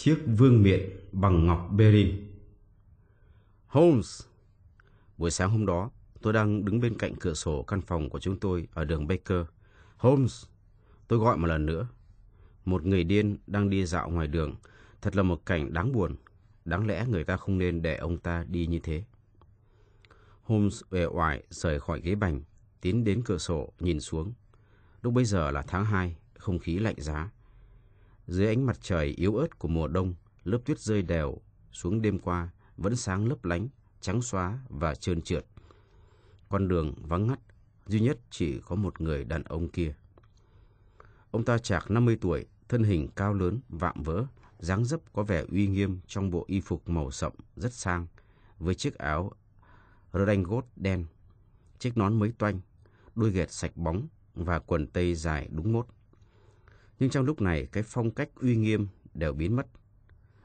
Chiếc vương miện bằng ngọc Berin Holmes Buổi sáng hôm đó, tôi đang đứng bên cạnh cửa sổ căn phòng của chúng tôi ở đường Baker. Holmes, tôi gọi một lần nữa. Một người điên đang đi dạo ngoài đường. Thật là một cảnh đáng buồn. Đáng lẽ người ta không nên để ông ta đi như thế. Holmes uể oải rời khỏi ghế bành, tiến đến cửa sổ, nhìn xuống. Lúc bây giờ là tháng 2, không khí lạnh giá. Dưới ánh mặt trời yếu ớt của mùa đông, lớp tuyết rơi đều xuống đêm qua vẫn sáng lấp lánh, trắng xóa và trơn trượt. Con đường vắng ngắt, duy nhất chỉ có một người đàn ông kia. Ông ta chạc 50 tuổi, thân hình cao lớn, vạm vỡ, dáng dấp có vẻ uy nghiêm trong bộ y phục màu sậm rất sang, với chiếc áo gót đen, chiếc nón mới toanh, đôi ghẹt sạch bóng và quần tây dài đúng mốt. Nhưng trong lúc này, cái phong cách uy nghiêm đều biến mất.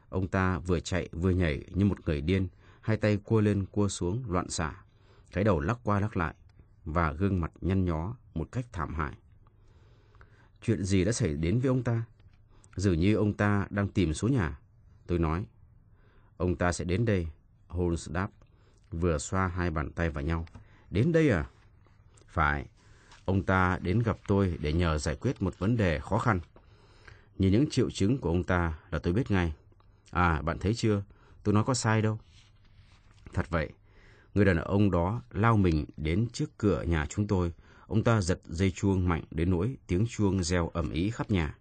Ông ta vừa chạy vừa nhảy như một người điên, hai tay cua lên cua xuống loạn xả, cái đầu lắc qua lắc lại và gương mặt nhăn nhó một cách thảm hại. Chuyện gì đã xảy đến với ông ta? Dường như ông ta đang tìm số nhà. Tôi nói, ông ta sẽ đến đây. Holmes đáp, vừa xoa hai bàn tay vào nhau. Đến đây à? Phải, ông ta đến gặp tôi để nhờ giải quyết một vấn đề khó khăn. Nhìn những triệu chứng của ông ta là tôi biết ngay. À, bạn thấy chưa? Tôi nói có sai đâu. Thật vậy, người đàn ông đó lao mình đến trước cửa nhà chúng tôi. Ông ta giật dây chuông mạnh đến nỗi tiếng chuông reo ầm ĩ khắp nhà.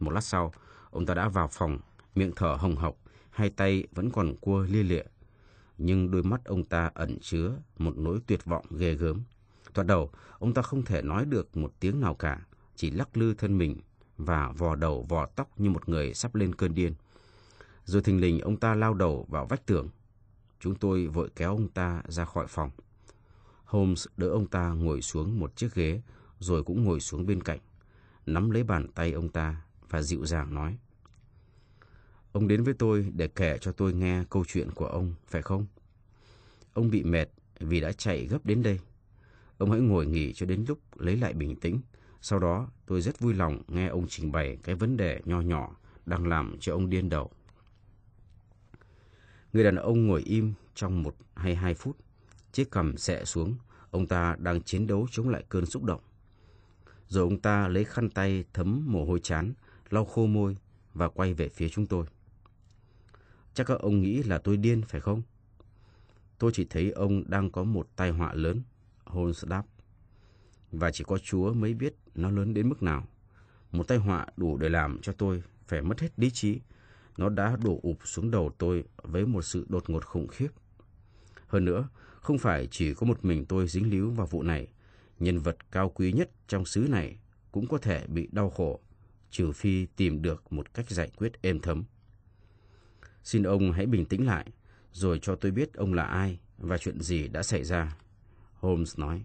Một lát sau, ông ta đã vào phòng, miệng thở hồng hộc, hai tay vẫn còn cua lia lịa. Nhưng đôi mắt ông ta ẩn chứa một nỗi tuyệt vọng ghê gớm. Thoạt đầu, ông ta không thể nói được một tiếng nào cả, chỉ lắc lư thân mình và vò đầu vò tóc như một người sắp lên cơn điên. Rồi thình lình ông ta lao đầu vào vách tường. Chúng tôi vội kéo ông ta ra khỏi phòng. Holmes đỡ ông ta ngồi xuống một chiếc ghế, rồi cũng ngồi xuống bên cạnh, nắm lấy bàn tay ông ta và dịu dàng nói. Ông đến với tôi để kể cho tôi nghe câu chuyện của ông, phải không? Ông bị mệt vì đã chạy gấp đến đây. Ông hãy ngồi nghỉ cho đến lúc lấy lại bình tĩnh. Sau đó tôi rất vui lòng nghe ông trình bày cái vấn đề nho nhỏ đang làm cho ông điên đầu. Người đàn ông ngồi im trong một hay hai phút. Chiếc cầm xẹ xuống, ông ta đang chiến đấu chống lại cơn xúc động. Rồi ông ta lấy khăn tay thấm mồ hôi chán, lau khô môi và quay về phía chúng tôi. Chắc các ông nghĩ là tôi điên phải không? Tôi chỉ thấy ông đang có một tai họa lớn, Holmes đáp. Và chỉ có Chúa mới biết nó lớn đến mức nào. Một tai họa đủ để làm cho tôi phải mất hết lý trí nó đã đổ ụp xuống đầu tôi với một sự đột ngột khủng khiếp. Hơn nữa, không phải chỉ có một mình tôi dính líu vào vụ này, nhân vật cao quý nhất trong xứ này cũng có thể bị đau khổ, trừ phi tìm được một cách giải quyết êm thấm. Xin ông hãy bình tĩnh lại, rồi cho tôi biết ông là ai và chuyện gì đã xảy ra. Holmes nói.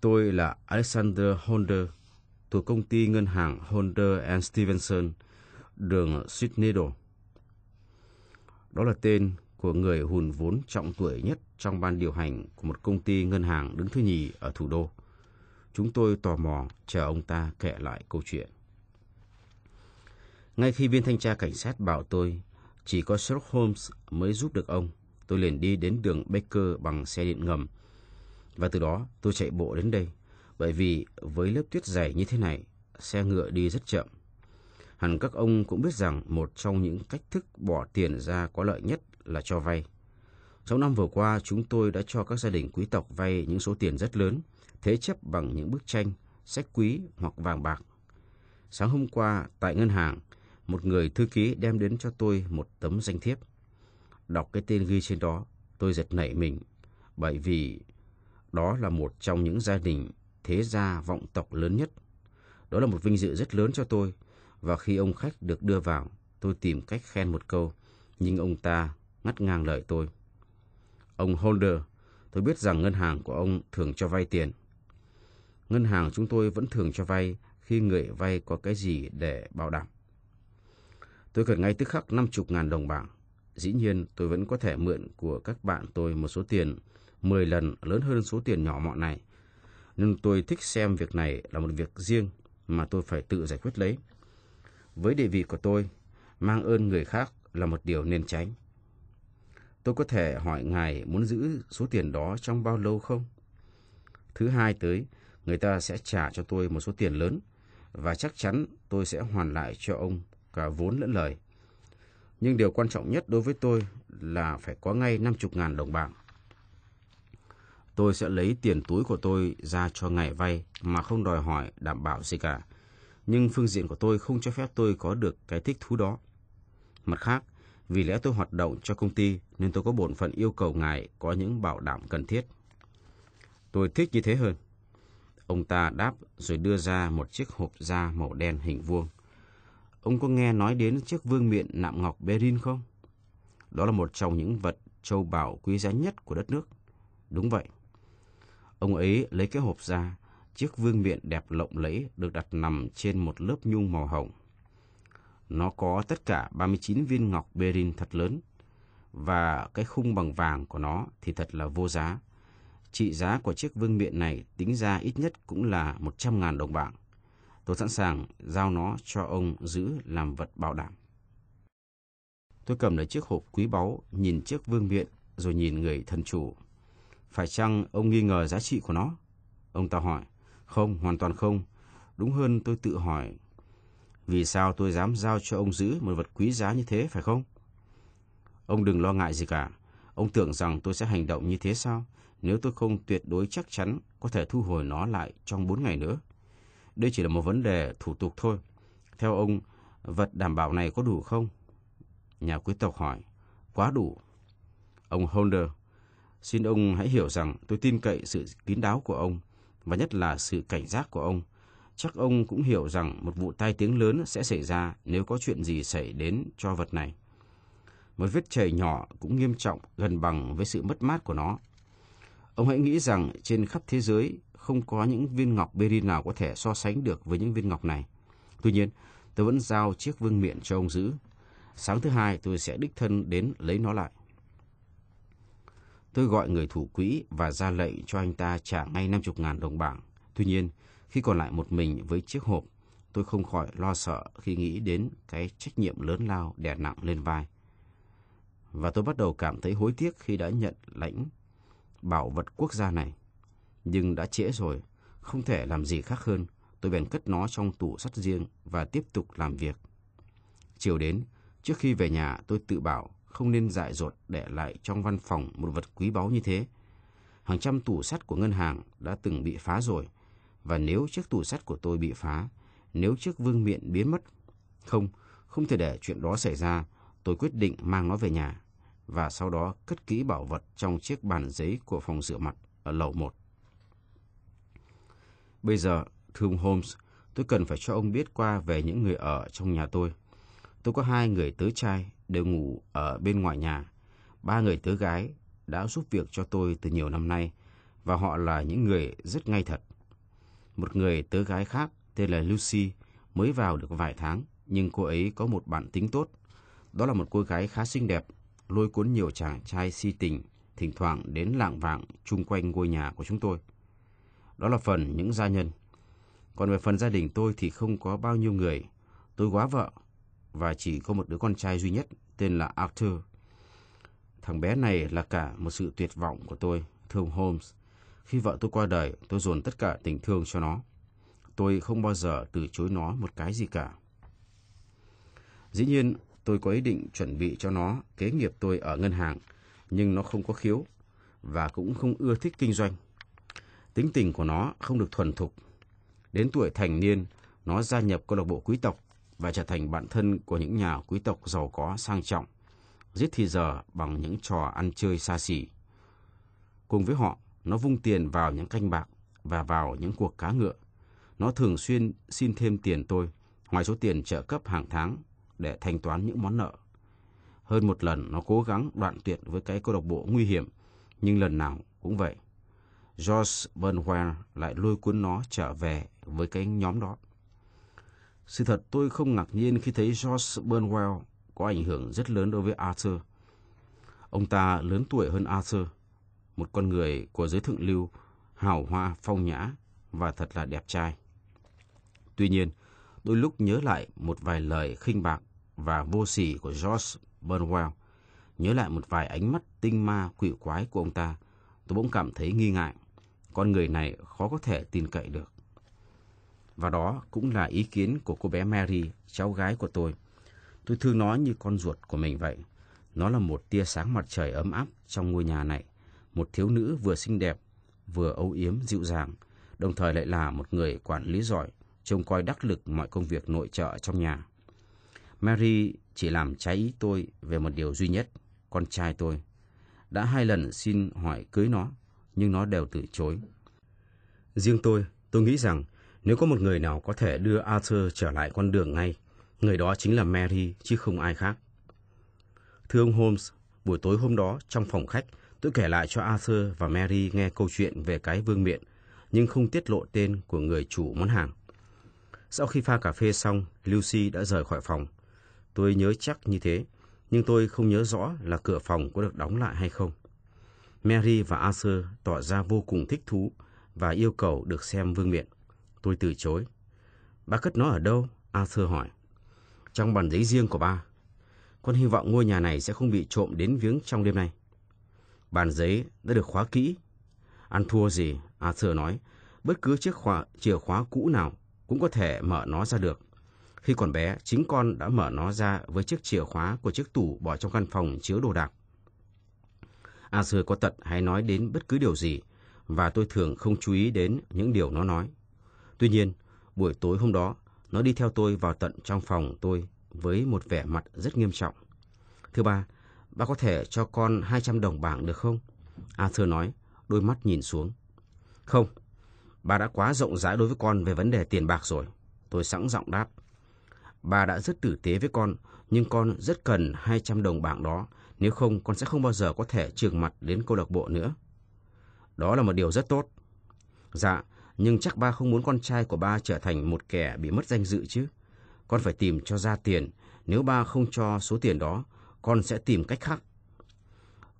Tôi là Alexander Holder, thuộc công ty ngân hàng Holder and Stevenson, đường Sydney Đó là tên của người hùn vốn trọng tuổi nhất trong ban điều hành của một công ty ngân hàng đứng thứ nhì ở thủ đô. Chúng tôi tò mò chờ ông ta kể lại câu chuyện. Ngay khi viên thanh tra cảnh sát bảo tôi chỉ có Sherlock Holmes mới giúp được ông, tôi liền đi đến đường Baker bằng xe điện ngầm. Và từ đó tôi chạy bộ đến đây, bởi vì với lớp tuyết dày như thế này, xe ngựa đi rất chậm Hẳn các ông cũng biết rằng một trong những cách thức bỏ tiền ra có lợi nhất là cho vay. Trong năm vừa qua, chúng tôi đã cho các gia đình quý tộc vay những số tiền rất lớn, thế chấp bằng những bức tranh, sách quý hoặc vàng bạc. Sáng hôm qua, tại ngân hàng, một người thư ký đem đến cho tôi một tấm danh thiếp. Đọc cái tên ghi trên đó, tôi giật nảy mình, bởi vì đó là một trong những gia đình thế gia vọng tộc lớn nhất. Đó là một vinh dự rất lớn cho tôi, và khi ông khách được đưa vào, tôi tìm cách khen một câu, nhưng ông ta ngắt ngang lời tôi. Ông Holder, tôi biết rằng ngân hàng của ông thường cho vay tiền. Ngân hàng chúng tôi vẫn thường cho vay khi người vay có cái gì để bảo đảm. Tôi cần ngay tức khắc 50 ngàn đồng bảng. Dĩ nhiên tôi vẫn có thể mượn của các bạn tôi một số tiền 10 lần lớn hơn số tiền nhỏ mọn này. Nhưng tôi thích xem việc này là một việc riêng mà tôi phải tự giải quyết lấy. Với địa vị của tôi, Mang ơn người khác là một điều nên tránh. Tôi có thể hỏi ngài muốn giữ số tiền đó trong bao lâu không? Thứ hai tới, người ta sẽ trả cho tôi một số tiền lớn và chắc chắn tôi sẽ hoàn lại cho ông cả vốn lẫn lời. Nhưng điều quan trọng nhất đối với tôi là phải có ngay 50 ngàn đồng bạc. Tôi sẽ lấy tiền túi của tôi ra cho ngài vay mà không đòi hỏi đảm bảo gì cả. Nhưng phương diện của tôi không cho phép tôi có được cái thích thú đó. Mặt khác, vì lẽ tôi hoạt động cho công ty nên tôi có bổn phận yêu cầu ngài có những bảo đảm cần thiết. Tôi thích như thế hơn. Ông ta đáp rồi đưa ra một chiếc hộp da màu đen hình vuông. Ông có nghe nói đến chiếc vương miện nạm ngọc Berin không? Đó là một trong những vật châu bảo quý giá nhất của đất nước. Đúng vậy. Ông ấy lấy cái hộp ra, chiếc vương miện đẹp lộng lẫy được đặt nằm trên một lớp nhung màu hồng. Nó có tất cả 39 viên ngọc Berin thật lớn, và cái khung bằng vàng của nó thì thật là vô giá. Trị giá của chiếc vương miện này tính ra ít nhất cũng là 100.000 đồng bảng. Tôi sẵn sàng giao nó cho ông giữ làm vật bảo đảm. Tôi cầm lấy chiếc hộp quý báu, nhìn chiếc vương miện, rồi nhìn người thân chủ. Phải chăng ông nghi ngờ giá trị của nó? Ông ta hỏi. Không, hoàn toàn không. Đúng hơn tôi tự hỏi. Vì sao tôi dám giao cho ông giữ một vật quý giá như thế, phải không? Ông đừng lo ngại gì cả. Ông tưởng rằng tôi sẽ hành động như thế sao? Nếu tôi không tuyệt đối chắc chắn có thể thu hồi nó lại trong bốn ngày nữa. Đây chỉ là một vấn đề thủ tục thôi. Theo ông, vật đảm bảo này có đủ không? Nhà quý tộc hỏi. Quá đủ. Ông Holder, xin ông hãy hiểu rằng tôi tin cậy sự kín đáo của ông và nhất là sự cảnh giác của ông. Chắc ông cũng hiểu rằng một vụ tai tiếng lớn sẽ xảy ra nếu có chuyện gì xảy đến cho vật này. Một vết chảy nhỏ cũng nghiêm trọng gần bằng với sự mất mát của nó. Ông hãy nghĩ rằng trên khắp thế giới không có những viên ngọc beryl nào có thể so sánh được với những viên ngọc này. Tuy nhiên, tôi vẫn giao chiếc vương miện cho ông giữ. Sáng thứ hai tôi sẽ đích thân đến lấy nó lại. Tôi gọi người thủ quỹ và ra lệnh cho anh ta trả ngay 50.000 đồng bảng. Tuy nhiên, khi còn lại một mình với chiếc hộp, tôi không khỏi lo sợ khi nghĩ đến cái trách nhiệm lớn lao đè nặng lên vai. Và tôi bắt đầu cảm thấy hối tiếc khi đã nhận lãnh bảo vật quốc gia này. Nhưng đã trễ rồi, không thể làm gì khác hơn. Tôi bèn cất nó trong tủ sắt riêng và tiếp tục làm việc. Chiều đến, trước khi về nhà tôi tự bảo không nên dại dột để lại trong văn phòng một vật quý báu như thế. Hàng trăm tủ sắt của ngân hàng đã từng bị phá rồi, và nếu chiếc tủ sắt của tôi bị phá, nếu chiếc vương miện biến mất, không, không thể để chuyện đó xảy ra, tôi quyết định mang nó về nhà, và sau đó cất kỹ bảo vật trong chiếc bàn giấy của phòng rửa mặt ở lầu 1. Bây giờ, thưa ông Holmes, tôi cần phải cho ông biết qua về những người ở trong nhà tôi. Tôi có hai người tớ trai đều ngủ ở bên ngoài nhà. Ba người tớ gái đã giúp việc cho tôi từ nhiều năm nay và họ là những người rất ngay thật. Một người tớ gái khác tên là Lucy mới vào được vài tháng nhưng cô ấy có một bản tính tốt. Đó là một cô gái khá xinh đẹp, lôi cuốn nhiều chàng trai si tình, thỉnh thoảng đến lạng vạng chung quanh ngôi nhà của chúng tôi. Đó là phần những gia nhân. Còn về phần gia đình tôi thì không có bao nhiêu người. Tôi quá vợ và chỉ có một đứa con trai duy nhất tên là Arthur. Thằng bé này là cả một sự tuyệt vọng của tôi, thưa ông Holmes. Khi vợ tôi qua đời, tôi dồn tất cả tình thương cho nó. Tôi không bao giờ từ chối nó một cái gì cả. Dĩ nhiên, tôi có ý định chuẩn bị cho nó kế nghiệp tôi ở ngân hàng, nhưng nó không có khiếu và cũng không ưa thích kinh doanh. Tính tình của nó không được thuần thục. Đến tuổi thành niên, nó gia nhập câu lạc bộ quý tộc và trở thành bạn thân của những nhà quý tộc giàu có sang trọng, giết thì giờ bằng những trò ăn chơi xa xỉ. Cùng với họ, nó vung tiền vào những canh bạc và vào những cuộc cá ngựa. Nó thường xuyên xin thêm tiền tôi, ngoài số tiền trợ cấp hàng tháng để thanh toán những món nợ. Hơn một lần nó cố gắng đoạn tuyệt với cái câu lạc bộ nguy hiểm, nhưng lần nào cũng vậy. George Burnwell lại lôi cuốn nó trở về với cái nhóm đó. Sự thật tôi không ngạc nhiên khi thấy George Burnwell có ảnh hưởng rất lớn đối với Arthur. Ông ta lớn tuổi hơn Arthur, một con người của giới thượng lưu, hào hoa, phong nhã và thật là đẹp trai. Tuy nhiên, đôi lúc nhớ lại một vài lời khinh bạc và vô sỉ của George Burnwell. Nhớ lại một vài ánh mắt tinh ma quỷ quái của ông ta, tôi bỗng cảm thấy nghi ngại. Con người này khó có thể tin cậy được. Và đó cũng là ý kiến của cô bé Mary, cháu gái của tôi. Tôi thương nó như con ruột của mình vậy. Nó là một tia sáng mặt trời ấm áp trong ngôi nhà này. Một thiếu nữ vừa xinh đẹp, vừa âu yếm dịu dàng, đồng thời lại là một người quản lý giỏi, trông coi đắc lực mọi công việc nội trợ trong nhà. Mary chỉ làm trái ý tôi về một điều duy nhất, con trai tôi. Đã hai lần xin hỏi cưới nó, nhưng nó đều từ chối. Riêng tôi, tôi nghĩ rằng nếu có một người nào có thể đưa Arthur trở lại con đường ngay, người đó chính là Mary chứ không ai khác. Thưa ông Holmes, buổi tối hôm đó trong phòng khách, tôi kể lại cho Arthur và Mary nghe câu chuyện về cái vương miện, nhưng không tiết lộ tên của người chủ món hàng. Sau khi pha cà phê xong, Lucy đã rời khỏi phòng. Tôi nhớ chắc như thế, nhưng tôi không nhớ rõ là cửa phòng có được đóng lại hay không. Mary và Arthur tỏ ra vô cùng thích thú và yêu cầu được xem vương miện. Tôi từ chối. Ba cất nó ở đâu? Arthur hỏi. Trong bàn giấy riêng của ba. Con hy vọng ngôi nhà này sẽ không bị trộm đến viếng trong đêm nay. Bàn giấy đã được khóa kỹ. Ăn thua gì? Arthur nói. Bất cứ chiếc khóa, chìa khóa cũ nào cũng có thể mở nó ra được. Khi còn bé, chính con đã mở nó ra với chiếc chìa khóa của chiếc tủ bỏ trong căn phòng chứa đồ đạc. A Sơ có tật hay nói đến bất cứ điều gì, và tôi thường không chú ý đến những điều nó nói. Tuy nhiên, buổi tối hôm đó, nó đi theo tôi vào tận trong phòng tôi với một vẻ mặt rất nghiêm trọng. Thứ ba, ba có thể cho con 200 đồng bảng được không? A Sơ nói, đôi mắt nhìn xuống. Không, bà đã quá rộng rãi đối với con về vấn đề tiền bạc rồi. Tôi sẵn giọng đáp. Bà đã rất tử tế với con, nhưng con rất cần 200 đồng bảng đó. Nếu không, con sẽ không bao giờ có thể trường mặt đến câu lạc bộ nữa. Đó là một điều rất tốt. Dạ, nhưng chắc ba không muốn con trai của ba trở thành một kẻ bị mất danh dự chứ. Con phải tìm cho ra tiền. Nếu ba không cho số tiền đó, con sẽ tìm cách khác.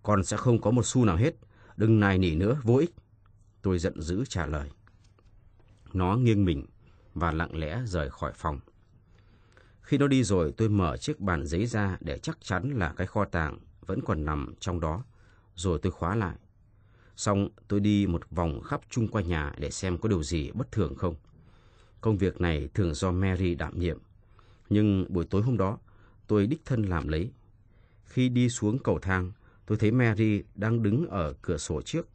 Con sẽ không có một xu nào hết. Đừng nài nỉ nữa, vô ích. Tôi giận dữ trả lời. Nó nghiêng mình và lặng lẽ rời khỏi phòng. Khi nó đi rồi, tôi mở chiếc bàn giấy ra để chắc chắn là cái kho tàng vẫn còn nằm trong đó. Rồi tôi khóa lại. Xong tôi đi một vòng khắp chung quanh nhà để xem có điều gì bất thường không. Công việc này thường do Mary đảm nhiệm. Nhưng buổi tối hôm đó, tôi đích thân làm lấy. Khi đi xuống cầu thang, tôi thấy Mary đang đứng ở cửa sổ trước.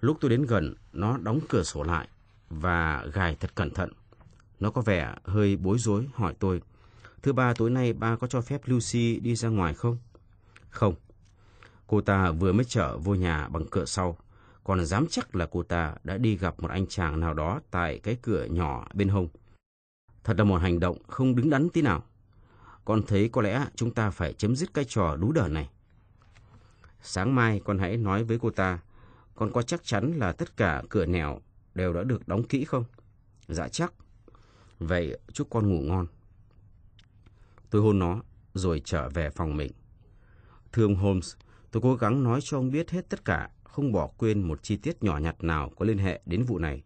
Lúc tôi đến gần, nó đóng cửa sổ lại và gài thật cẩn thận. Nó có vẻ hơi bối rối hỏi tôi. Thứ ba tối nay ba có cho phép Lucy đi ra ngoài không? Không. Cô ta vừa mới trở vô nhà bằng cửa sau. Còn dám chắc là cô ta đã đi gặp một anh chàng nào đó tại cái cửa nhỏ bên hông. Thật là một hành động không đứng đắn tí nào. Con thấy có lẽ chúng ta phải chấm dứt cái trò đú đờ này. Sáng mai con hãy nói với cô ta, con có chắc chắn là tất cả cửa nẻo đều đã được đóng kỹ không? Dạ chắc. Vậy chúc con ngủ ngon. Tôi hôn nó rồi trở về phòng mình. Thưa ông Holmes, tôi cố gắng nói cho ông biết hết tất cả, không bỏ quên một chi tiết nhỏ nhặt nào có liên hệ đến vụ này.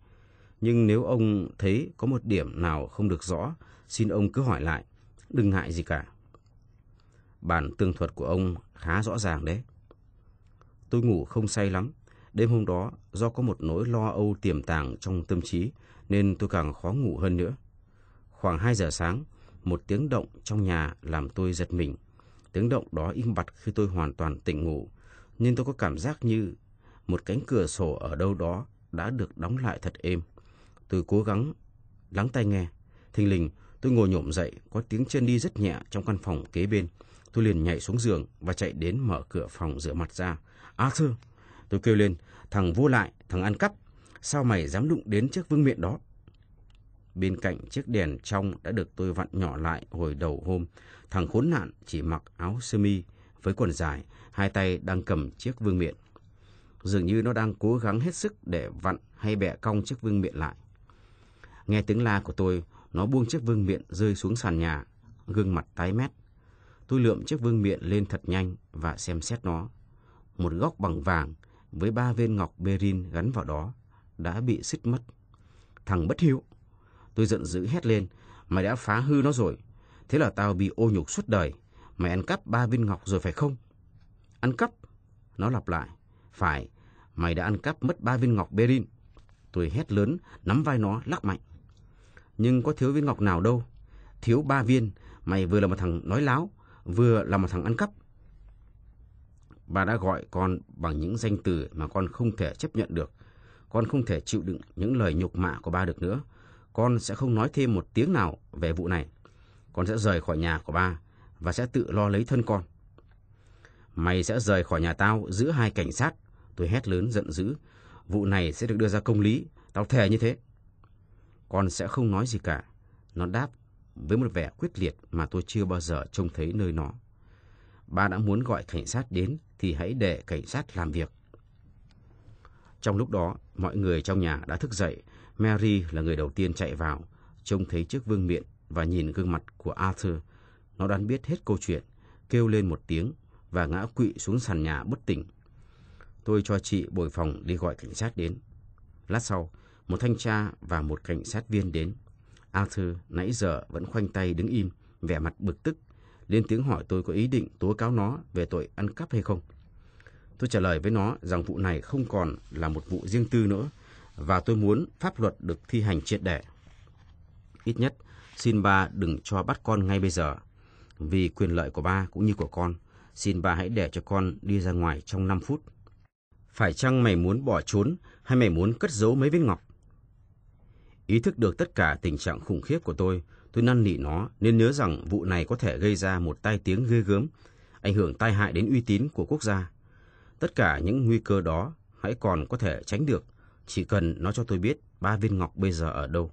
Nhưng nếu ông thấy có một điểm nào không được rõ, xin ông cứ hỏi lại, đừng ngại gì cả. Bản tương thuật của ông khá rõ ràng đấy. Tôi ngủ không say lắm. Đêm hôm đó, do có một nỗi lo âu tiềm tàng trong tâm trí, nên tôi càng khó ngủ hơn nữa. Khoảng 2 giờ sáng, một tiếng động trong nhà làm tôi giật mình. Tiếng động đó im bặt khi tôi hoàn toàn tỉnh ngủ, nhưng tôi có cảm giác như một cánh cửa sổ ở đâu đó đã được đóng lại thật êm. Tôi cố gắng lắng tai nghe. Thình lình, tôi ngồi nhổm dậy, có tiếng chân đi rất nhẹ trong căn phòng kế bên. Tôi liền nhảy xuống giường và chạy đến mở cửa phòng rửa mặt ra. Arthur! Tôi kêu lên, thằng vô lại, thằng ăn cắp. Sao mày dám đụng đến chiếc vương miện đó? Bên cạnh chiếc đèn trong đã được tôi vặn nhỏ lại hồi đầu hôm. Thằng khốn nạn chỉ mặc áo sơ mi với quần dài, hai tay đang cầm chiếc vương miện. Dường như nó đang cố gắng hết sức để vặn hay bẻ cong chiếc vương miện lại. Nghe tiếng la của tôi, nó buông chiếc vương miện rơi xuống sàn nhà, gương mặt tái mét. Tôi lượm chiếc vương miện lên thật nhanh và xem xét nó. Một góc bằng vàng với ba viên ngọc berin gắn vào đó đã bị xích mất. Thằng bất hiếu! Tôi giận dữ hét lên, mày đã phá hư nó rồi. Thế là tao bị ô nhục suốt đời. Mày ăn cắp ba viên ngọc rồi phải không? Ăn cắp? Nó lặp lại. Phải, mày đã ăn cắp mất ba viên ngọc Berin. Tôi hét lớn, nắm vai nó, lắc mạnh. Nhưng có thiếu viên ngọc nào đâu. Thiếu ba viên, mày vừa là một thằng nói láo, vừa là một thằng ăn cắp. Bà đã gọi con bằng những danh từ mà con không thể chấp nhận được. Con không thể chịu đựng những lời nhục mạ của ba được nữa. Con sẽ không nói thêm một tiếng nào về vụ này. Con sẽ rời khỏi nhà của ba và sẽ tự lo lấy thân con. Mày sẽ rời khỏi nhà tao giữa hai cảnh sát. Tôi hét lớn giận dữ. Vụ này sẽ được đưa ra công lý. Tao thề như thế. Con sẽ không nói gì cả. Nó đáp với một vẻ quyết liệt mà tôi chưa bao giờ trông thấy nơi nó. Ba đã muốn gọi cảnh sát đến thì hãy để cảnh sát làm việc. Trong lúc đó, mọi người trong nhà đã thức dậy. Mary là người đầu tiên chạy vào, trông thấy chiếc vương miện và nhìn gương mặt của Arthur. Nó đoán biết hết câu chuyện, kêu lên một tiếng và ngã quỵ xuống sàn nhà bất tỉnh. Tôi cho chị bồi phòng đi gọi cảnh sát đến. Lát sau, một thanh tra và một cảnh sát viên đến. Arthur nãy giờ vẫn khoanh tay đứng im, vẻ mặt bực tức, lên tiếng hỏi tôi có ý định tố cáo nó về tội ăn cắp hay không. Tôi trả lời với nó rằng vụ này không còn là một vụ riêng tư nữa và tôi muốn pháp luật được thi hành triệt để. Ít nhất, xin ba đừng cho bắt con ngay bây giờ. Vì quyền lợi của ba cũng như của con, xin ba hãy để cho con đi ra ngoài trong 5 phút. Phải chăng mày muốn bỏ trốn hay mày muốn cất giấu mấy viên ngọc? Ý thức được tất cả tình trạng khủng khiếp của tôi, tôi năn nỉ nó nên nhớ rằng vụ này có thể gây ra một tai tiếng ghê gớm, ảnh hưởng tai hại đến uy tín của quốc gia. Tất cả những nguy cơ đó hãy còn có thể tránh được, chỉ cần nó cho tôi biết ba viên ngọc bây giờ ở đâu.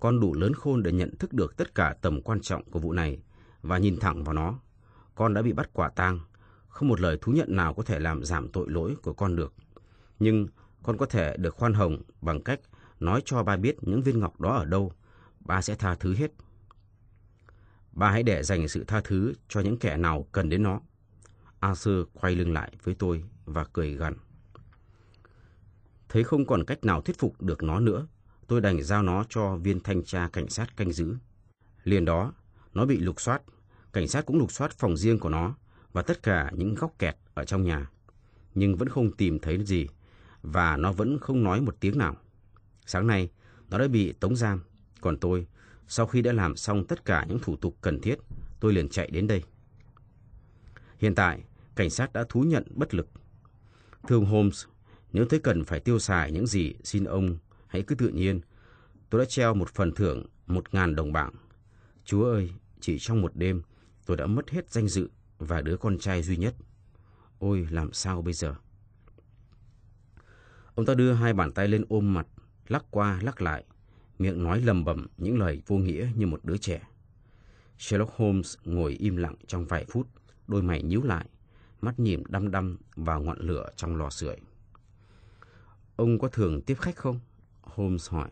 Con đủ lớn khôn để nhận thức được tất cả tầm quan trọng của vụ này và nhìn thẳng vào nó. Con đã bị bắt quả tang, không một lời thú nhận nào có thể làm giảm tội lỗi của con được. Nhưng con có thể được khoan hồng bằng cách nói cho ba biết những viên ngọc đó ở đâu, ba sẽ tha thứ hết. Ba hãy để dành sự tha thứ cho những kẻ nào cần đến nó. Arthur quay lưng lại với tôi và cười gằn. Thấy không còn cách nào thuyết phục được nó nữa, tôi đành giao nó cho viên thanh tra cảnh sát canh giữ. Liền đó, nó bị lục soát, cảnh sát cũng lục soát phòng riêng của nó và tất cả những góc kẹt ở trong nhà. Nhưng vẫn không tìm thấy gì, và nó vẫn không nói một tiếng nào. Sáng nay, nó đã bị tống giam, còn tôi, sau khi đã làm xong tất cả những thủ tục cần thiết, tôi liền chạy đến đây. Hiện tại, cảnh sát đã thú nhận bất lực. Thưa ông Holmes, nếu thấy cần phải tiêu xài những gì, xin ông hãy cứ tự nhiên. Tôi đã treo một phần thưởng một ngàn đồng bảng. Chúa ơi, chỉ trong một đêm, tôi đã mất hết danh dự và đứa con trai duy nhất. Ôi, làm sao bây giờ? Ông ta đưa hai bàn tay lên ôm mặt, lắc qua lắc lại, miệng nói lầm bầm những lời vô nghĩa như một đứa trẻ. Sherlock Holmes ngồi im lặng trong vài phút, đôi mày nhíu lại, mắt nhìn đăm đăm vào ngọn lửa trong lò sưởi. Ông có thường tiếp khách không? Holmes hỏi.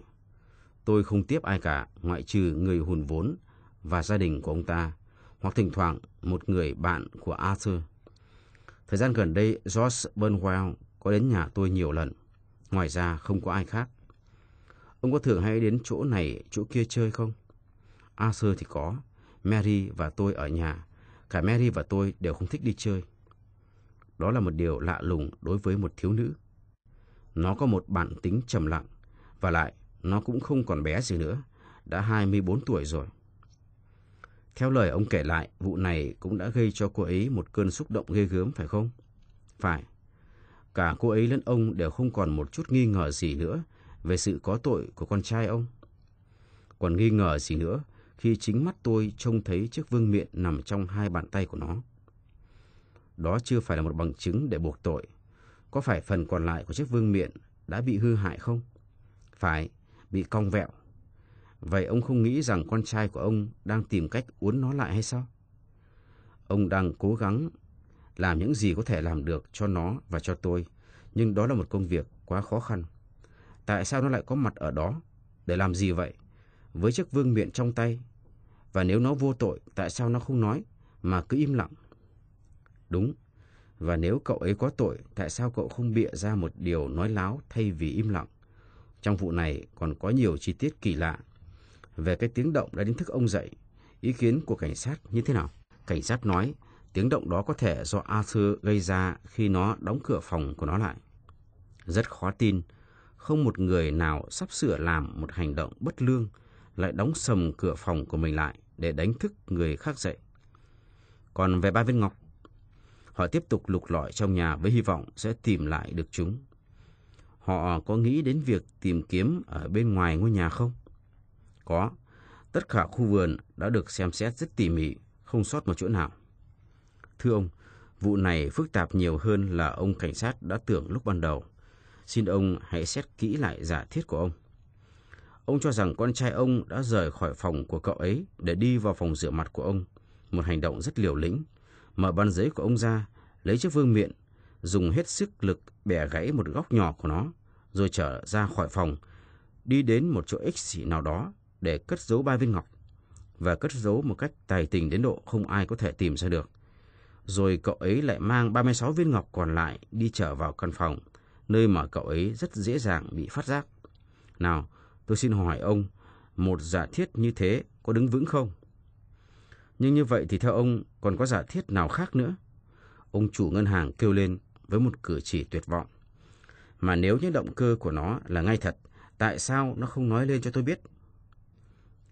Tôi không tiếp ai cả, ngoại trừ người hùn vốn và gia đình của ông ta, hoặc thỉnh thoảng một người bạn của Arthur. Thời gian gần đây, George Burnwell có đến nhà tôi nhiều lần. Ngoài ra, không có ai khác. Ông có thường hay đến chỗ này, chỗ kia chơi không? Arthur thì có. Mary và tôi ở nhà. Cả Mary và tôi đều không thích đi chơi. Đó là một điều lạ lùng đối với một thiếu nữ. Nó có một bản tính trầm lặng. Và lại, nó cũng không còn bé gì nữa. Đã 24 tuổi rồi. Theo lời ông kể lại, vụ này cũng đã gây cho cô ấy một cơn xúc động ghê gớm, phải không? Phải. Cả cô ấy lẫn ông đều không còn một chút nghi ngờ gì nữa về sự có tội của con trai ông. Còn nghi ngờ gì nữa khi chính mắt tôi trông thấy chiếc vương miện nằm trong hai bàn tay của nó. Đó chưa phải là một bằng chứng để buộc tội. Có phải phần còn lại của chiếc vương miện đã bị hư hại không? Phải, bị cong vẹo. Vậy ông không nghĩ rằng con trai của ông đang tìm cách uốn nó lại hay sao? Ông đang cố gắng làm những gì có thể làm được cho nó và cho tôi, nhưng đó là một công việc quá khó khăn. Tại sao nó lại có mặt ở đó? Để làm gì vậy? Với chiếc vương miện trong tay. Và nếu nó vô tội, tại sao nó không nói, mà cứ im lặng? Đúng. Và nếu cậu ấy có tội, tại sao cậu không bịa ra một điều nói láo thay vì im lặng? Trong vụ này còn có nhiều chi tiết kỳ lạ. Về cái tiếng động đã đánh thức ông dậy, Ý kiến của cảnh sát như thế nào? Cảnh sát nói tiếng động đó có thể do Arthur gây ra khi nó đóng cửa phòng của nó lại. Rất khó tin, không một người nào sắp sửa làm một hành động bất lương lại đóng sầm cửa phòng của mình lại để đánh thức người khác dậy. Còn về ba viên ngọc, họ tiếp tục lục lọi trong nhà với hy vọng sẽ tìm lại được chúng. Họ có nghĩ đến việc tìm kiếm ở bên ngoài ngôi nhà không? Có. Tất cả khu vườn đã được xem xét rất tỉ mỉ, không sót một chỗ nào. Thưa ông, vụ này phức tạp nhiều hơn là ông cảnh sát đã tưởng lúc ban đầu. Xin ông hãy xét kỹ lại giả thiết của ông. Ông cho rằng con trai ông đã rời khỏi phòng của cậu ấy để đi vào phòng rửa mặt của ông. Một hành động rất liều lĩnh. Mở ban giấy của ông ra, lấy chiếc vương miện, dùng hết sức lực bẻ gãy một góc nhỏ của nó, rồi trở ra khỏi phòng, đi đến một chỗ ích nào đó để cất giấu ba viên ngọc và cất giấu một cách tài tình đến độ không ai có thể tìm ra được. Rồi cậu ấy lại mang 36 viên ngọc còn lại đi trở vào căn phòng, nơi mà cậu ấy rất dễ dàng bị phát giác. Nào, tôi xin hỏi ông, một giả thiết như thế có đứng vững không? Nhưng như vậy thì theo ông còn có giả thiết nào khác nữa? Ông chủ ngân hàng kêu lên với một cử chỉ tuyệt vọng. Mà nếu những động cơ của nó là ngay thật, tại sao nó không nói lên cho tôi biết?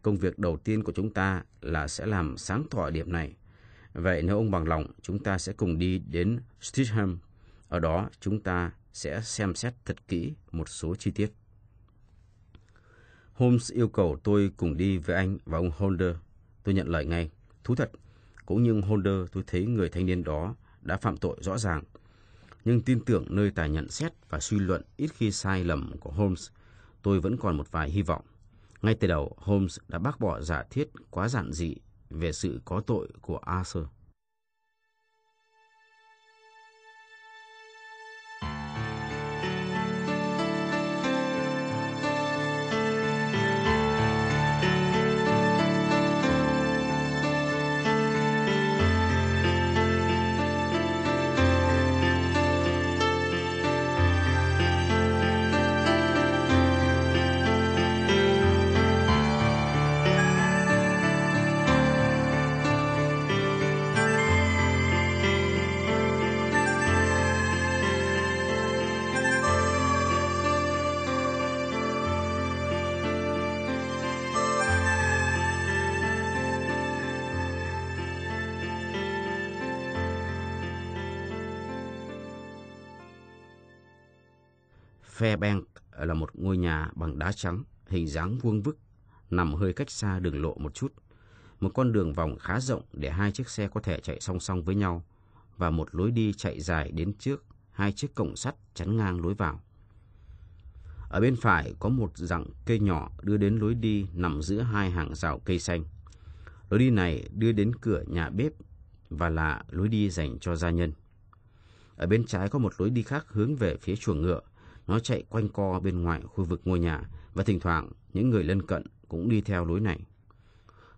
Công việc đầu tiên của chúng ta là sẽ làm sáng tỏ điểm này. Vậy nếu ông bằng lòng, chúng ta sẽ cùng đi đến Streatham. Ở đó chúng ta sẽ xem xét thật kỹ một số chi tiết. Holmes yêu cầu tôi cùng đi với anh và ông Holder. Tôi nhận lời ngay. Thú thật, cũng như Holder tôi thấy người thanh niên đó đã phạm tội rõ ràng. Nhưng tin tưởng nơi tài nhận xét và suy luận ít khi sai lầm của Holmes, tôi vẫn còn một vài hy vọng. Ngay từ đầu, Holmes đã bác bỏ giả thiết quá giản dị về sự có tội của Arthur. Fairbank là một ngôi nhà bằng đá trắng, hình dáng vuông vức, nằm hơi cách xa đường lộ một chút. Một con đường vòng khá rộng để hai chiếc xe có thể chạy song song với nhau và một lối đi chạy dài đến trước hai chiếc cổng sắt chắn ngang lối vào. Ở bên phải có một dặng cây nhỏ đưa đến lối đi nằm giữa hai hàng rào cây xanh. Lối đi này đưa đến cửa nhà bếp và là lối đi dành cho gia nhân. Ở bên trái có một lối đi khác hướng về phía chuồng ngựa nó chạy quanh co bên ngoài khu vực ngôi nhà và thỉnh thoảng những người lân cận cũng đi theo lối này.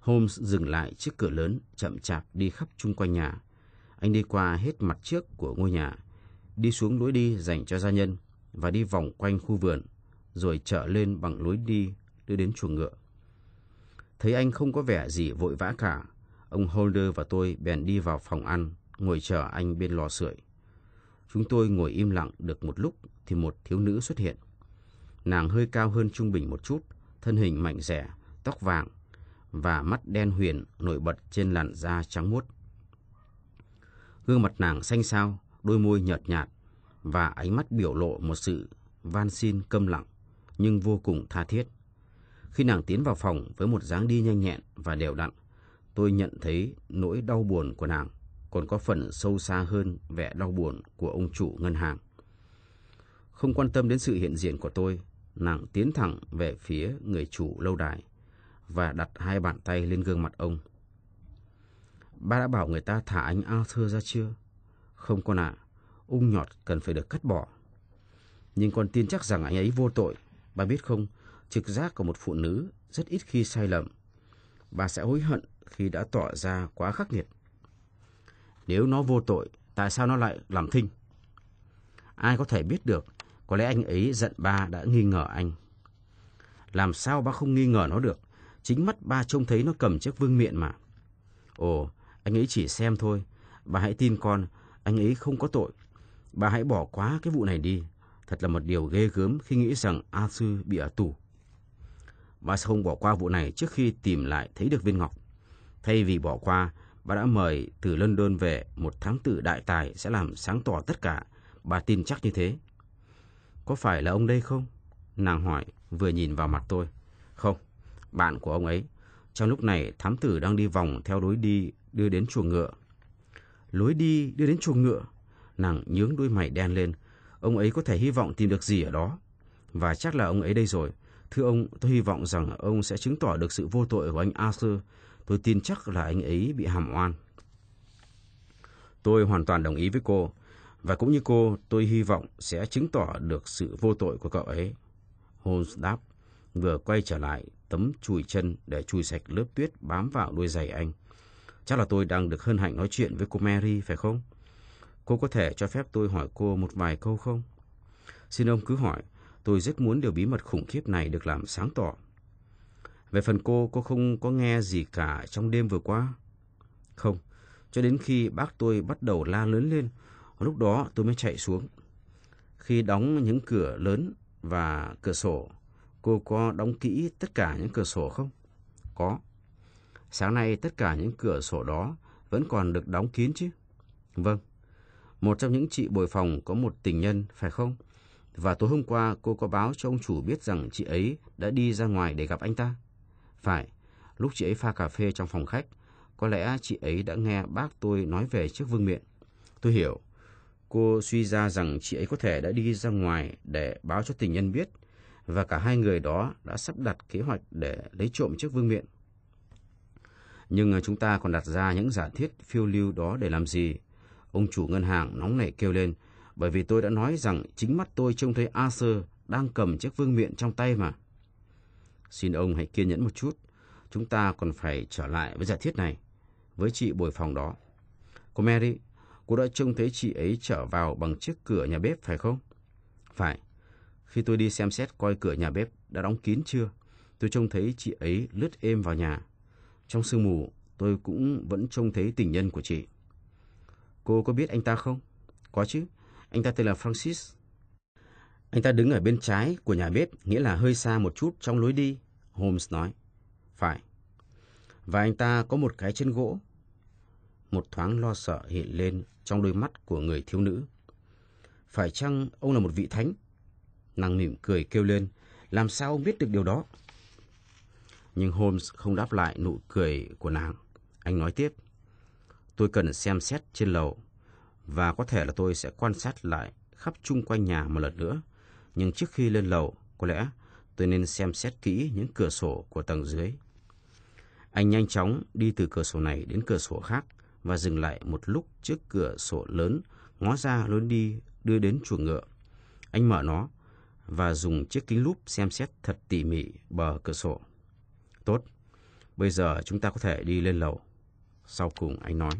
Holmes dừng lại trước cửa lớn, chậm chạp đi khắp chung quanh nhà. Anh đi qua hết mặt trước của ngôi nhà, đi xuống lối đi dành cho gia nhân và đi vòng quanh khu vườn, rồi trở lên bằng lối đi đưa đến chuồng ngựa. Thấy anh không có vẻ gì vội vã cả, ông Holder và tôi bèn đi vào phòng ăn, ngồi chờ anh bên lò sưởi. Chúng tôi ngồi im lặng được một lúc thì một thiếu nữ xuất hiện. Nàng hơi cao hơn trung bình một chút, thân hình mạnh rẻ, tóc vàng và mắt đen huyền nổi bật trên làn da trắng muốt. Gương mặt nàng xanh xao, đôi môi nhợt nhạt và ánh mắt biểu lộ một sự van xin câm lặng nhưng vô cùng tha thiết. Khi nàng tiến vào phòng với một dáng đi nhanh nhẹn và đều đặn, tôi nhận thấy nỗi đau buồn của nàng còn có phần sâu xa hơn vẻ đau buồn của ông chủ ngân hàng. Không quan tâm đến sự hiện diện của tôi, nàng tiến thẳng về phía người chủ lâu đài và đặt hai bàn tay lên gương mặt ông. Ba đã bảo người ta thả anh Arthur ra chưa? Không con ạ, à, ung nhọt cần phải được cắt bỏ. Nhưng con tin chắc rằng anh ấy vô tội. Bà biết không, trực giác của một phụ nữ rất ít khi sai lầm. Bà sẽ hối hận khi đã tỏ ra quá khắc nghiệt. Nếu nó vô tội, tại sao nó lại làm thinh? Ai có thể biết được, có lẽ anh ấy giận ba đã nghi ngờ anh. Làm sao ba không nghi ngờ nó được? Chính mắt ba trông thấy nó cầm chiếc vương miện mà. Ồ, anh ấy chỉ xem thôi. Bà hãy tin con, anh ấy không có tội. Bà hãy bỏ quá cái vụ này đi. Thật là một điều ghê gớm khi nghĩ rằng a sư bị ở tù. Bà sẽ không bỏ qua vụ này trước khi tìm lại thấy được viên ngọc. Thay vì bỏ qua, bà đã mời từ London về một thám tử đại tài sẽ làm sáng tỏ tất cả. Bà tin chắc như thế. Có phải là ông đây không? Nàng hỏi, vừa nhìn vào mặt tôi. Không, bạn của ông ấy. Trong lúc này, thám tử đang đi vòng theo lối đi đưa đến chuồng ngựa. Lối đi đưa đến chuồng ngựa? Nàng nhướng đôi mày đen lên. Ông ấy có thể hy vọng tìm được gì ở đó. Và chắc là ông ấy đây rồi. Thưa ông, tôi hy vọng rằng ông sẽ chứng tỏ được sự vô tội của anh Arthur. Tôi tin chắc là anh ấy bị hàm oan. Tôi hoàn toàn đồng ý với cô. Và cũng như cô, tôi hy vọng sẽ chứng tỏ được sự vô tội của cậu ấy. Holmes đáp, vừa quay trở lại tấm chùi chân để chùi sạch lớp tuyết bám vào đôi giày anh. Chắc là tôi đang được hân hạnh nói chuyện với cô Mary, phải không? Cô có thể cho phép tôi hỏi cô một vài câu không? Xin ông cứ hỏi, tôi rất muốn điều bí mật khủng khiếp này được làm sáng tỏ. Về phần cô, cô không có nghe gì cả trong đêm vừa qua? Không, cho đến khi bác tôi bắt đầu la lớn lên, lúc đó tôi mới chạy xuống. Khi đóng những cửa lớn và cửa sổ, cô có đóng kỹ tất cả những cửa sổ không? Có. Sáng nay tất cả những cửa sổ đó vẫn còn được đóng kín chứ? Vâng. Một trong những chị bồi phòng có một tình nhân, phải không? Và tối hôm qua cô có báo cho ông chủ biết rằng chị ấy đã đi ra ngoài để gặp anh ta? Phải, lúc chị ấy pha cà phê trong phòng khách, có lẽ chị ấy đã nghe bác tôi nói về chiếc vương miện. Tôi hiểu, cô suy ra rằng chị ấy có thể đã đi ra ngoài để báo cho tình nhân biết và cả hai người đó đã sắp đặt kế hoạch để lấy trộm chiếc vương miện. Nhưng à, chúng ta còn đặt ra những giả thiết phiêu lưu đó để làm gì? Ông chủ ngân hàng nóng nảy kêu lên, bởi vì tôi đã nói rằng chính mắt tôi trông thấy Arthur đang cầm chiếc vương miện trong tay mà. Xin ông hãy kiên nhẫn một chút, chúng ta còn phải trở lại với giả thiết này, với chị bồi phòng đó. Cô Mary, cô đã trông thấy chị ấy trở vào bằng chiếc cửa nhà bếp phải không? Phải. Khi tôi đi xem xét coi cửa nhà bếp đã đóng kín chưa, tôi trông thấy chị ấy lướt êm vào nhà. Trong sương mù, tôi cũng vẫn trông thấy tình nhân của chị. Cô có biết anh ta không? Có chứ, anh ta tên là Francis. Anh ta đứng ở bên trái của nhà bếp, nghĩa là hơi xa một chút trong lối đi, Holmes nói. Phải. Và anh ta có một cái chân gỗ. Một thoáng lo sợ hiện lên trong đôi mắt của người thiếu nữ. Phải chăng ông là một vị thánh? Nàng mỉm cười kêu lên, làm sao ông biết được điều đó? Nhưng Holmes không đáp lại nụ cười của nàng. Anh nói tiếp, tôi cần xem xét trên lầu, và có thể là tôi sẽ quan sát lại khắp chung quanh nhà một lần nữa. Nhưng trước khi lên lầu, có lẽ tôi nên xem xét kỹ những cửa sổ của tầng dưới. Anh nhanh chóng đi từ cửa sổ này đến cửa sổ khác và dừng lại một lúc trước cửa sổ lớn, ngó ra lối đi đưa đến chuồng ngựa. Anh mở nó và dùng chiếc kính lúp xem xét thật tỉ mỉ bờ cửa sổ. Tốt, bây giờ chúng ta có thể đi lên lầu. Sau cùng anh nói.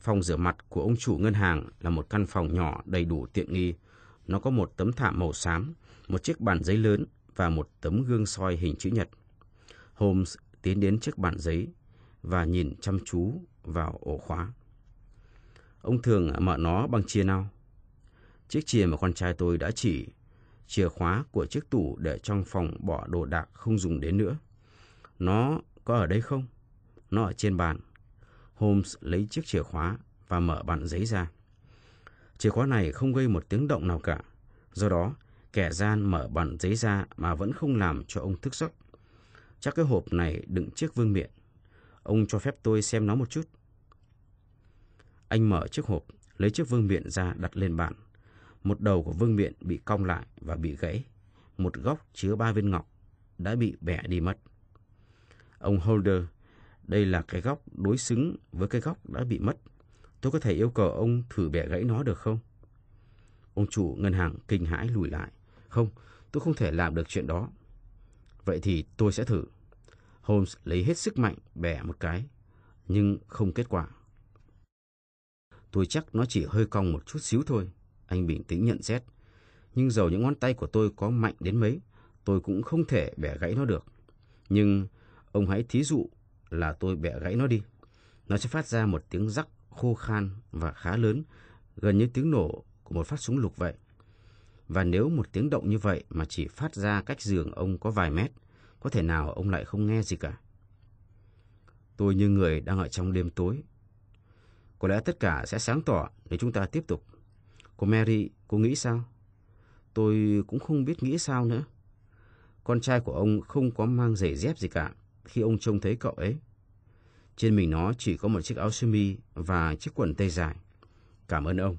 Phòng rửa mặt của ông chủ ngân hàng là một căn phòng nhỏ đầy đủ tiện nghi. Nó có một tấm thảm màu xám, một chiếc bàn giấy lớn và một tấm gương soi hình chữ nhật. Holmes tiến đến chiếc bàn giấy và nhìn chăm chú vào ổ khóa. Ông thường mở nó bằng chìa nào? Chiếc chìa mà con trai tôi đã chỉ chìa khóa của chiếc tủ để trong phòng bỏ đồ đạc không dùng đến nữa. Nó có ở đây không? Nó ở trên bàn. Holmes lấy chiếc chìa khóa và mở bàn giấy ra. Chìa khóa này không gây một tiếng động nào cả. Do đó, kẻ gian mở bàn giấy ra mà vẫn không làm cho ông thức giấc. Chắc cái hộp này đựng chiếc vương miện. Ông cho phép tôi xem nó một chút. Anh mở chiếc hộp, lấy chiếc vương miện ra đặt lên bàn. Một đầu của vương miện bị cong lại và bị gãy. Một góc chứa ba viên ngọc đã bị bẻ đi mất. Ông Holder, đây là cái góc đối xứng với cái góc đã bị mất. Tôi có thể yêu cầu ông thử bẻ gãy nó được không? Ông chủ ngân hàng kinh hãi lùi lại. Không, tôi không thể làm được chuyện đó. Vậy thì tôi sẽ thử. Holmes lấy hết sức mạnh bẻ một cái, nhưng không kết quả. Tôi chắc nó chỉ hơi cong một chút xíu thôi. Anh bình tĩnh nhận xét. Nhưng dầu những ngón tay của tôi có mạnh đến mấy, tôi cũng không thể bẻ gãy nó được. Nhưng ông hãy thí dụ là tôi bẻ gãy nó đi. Nó sẽ phát ra một tiếng rắc khô khan và khá lớn, gần như tiếng nổ của một phát súng lục vậy. Và nếu một tiếng động như vậy mà chỉ phát ra cách giường ông có vài mét, có thể nào ông lại không nghe gì cả? Tôi như người đang ở trong đêm tối. Có lẽ tất cả sẽ sáng tỏ nếu chúng ta tiếp tục. Cô Mary, cô nghĩ sao? Tôi cũng không biết nghĩ sao nữa. Con trai của ông không có mang giày dép gì cả khi ông trông thấy cậu ấy. Trên mình nó chỉ có một chiếc áo sơ mi và chiếc quần tây dài. Cảm ơn ông.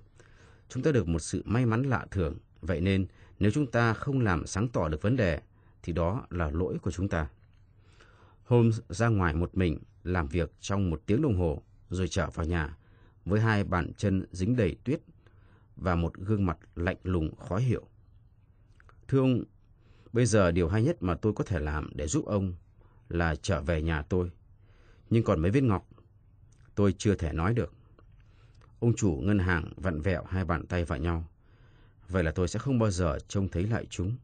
Chúng ta được một sự may mắn lạ thường. Vậy nên nếu chúng ta không làm sáng tỏ được vấn đề thì đó là lỗi của chúng ta. Holmes ra ngoài một mình làm việc trong một tiếng đồng hồ rồi trở vào nhà với hai bàn chân dính đầy tuyết và một gương mặt lạnh lùng khó hiểu. Thưa ông, bây giờ điều hay nhất mà tôi có thể làm để giúp ông là trở về nhà tôi. Nhưng còn mấy viên ngọc, tôi chưa thể nói được. Ông chủ ngân hàng vặn vẹo hai bàn tay vào nhau. Vậy là tôi sẽ không bao giờ trông thấy lại chúng.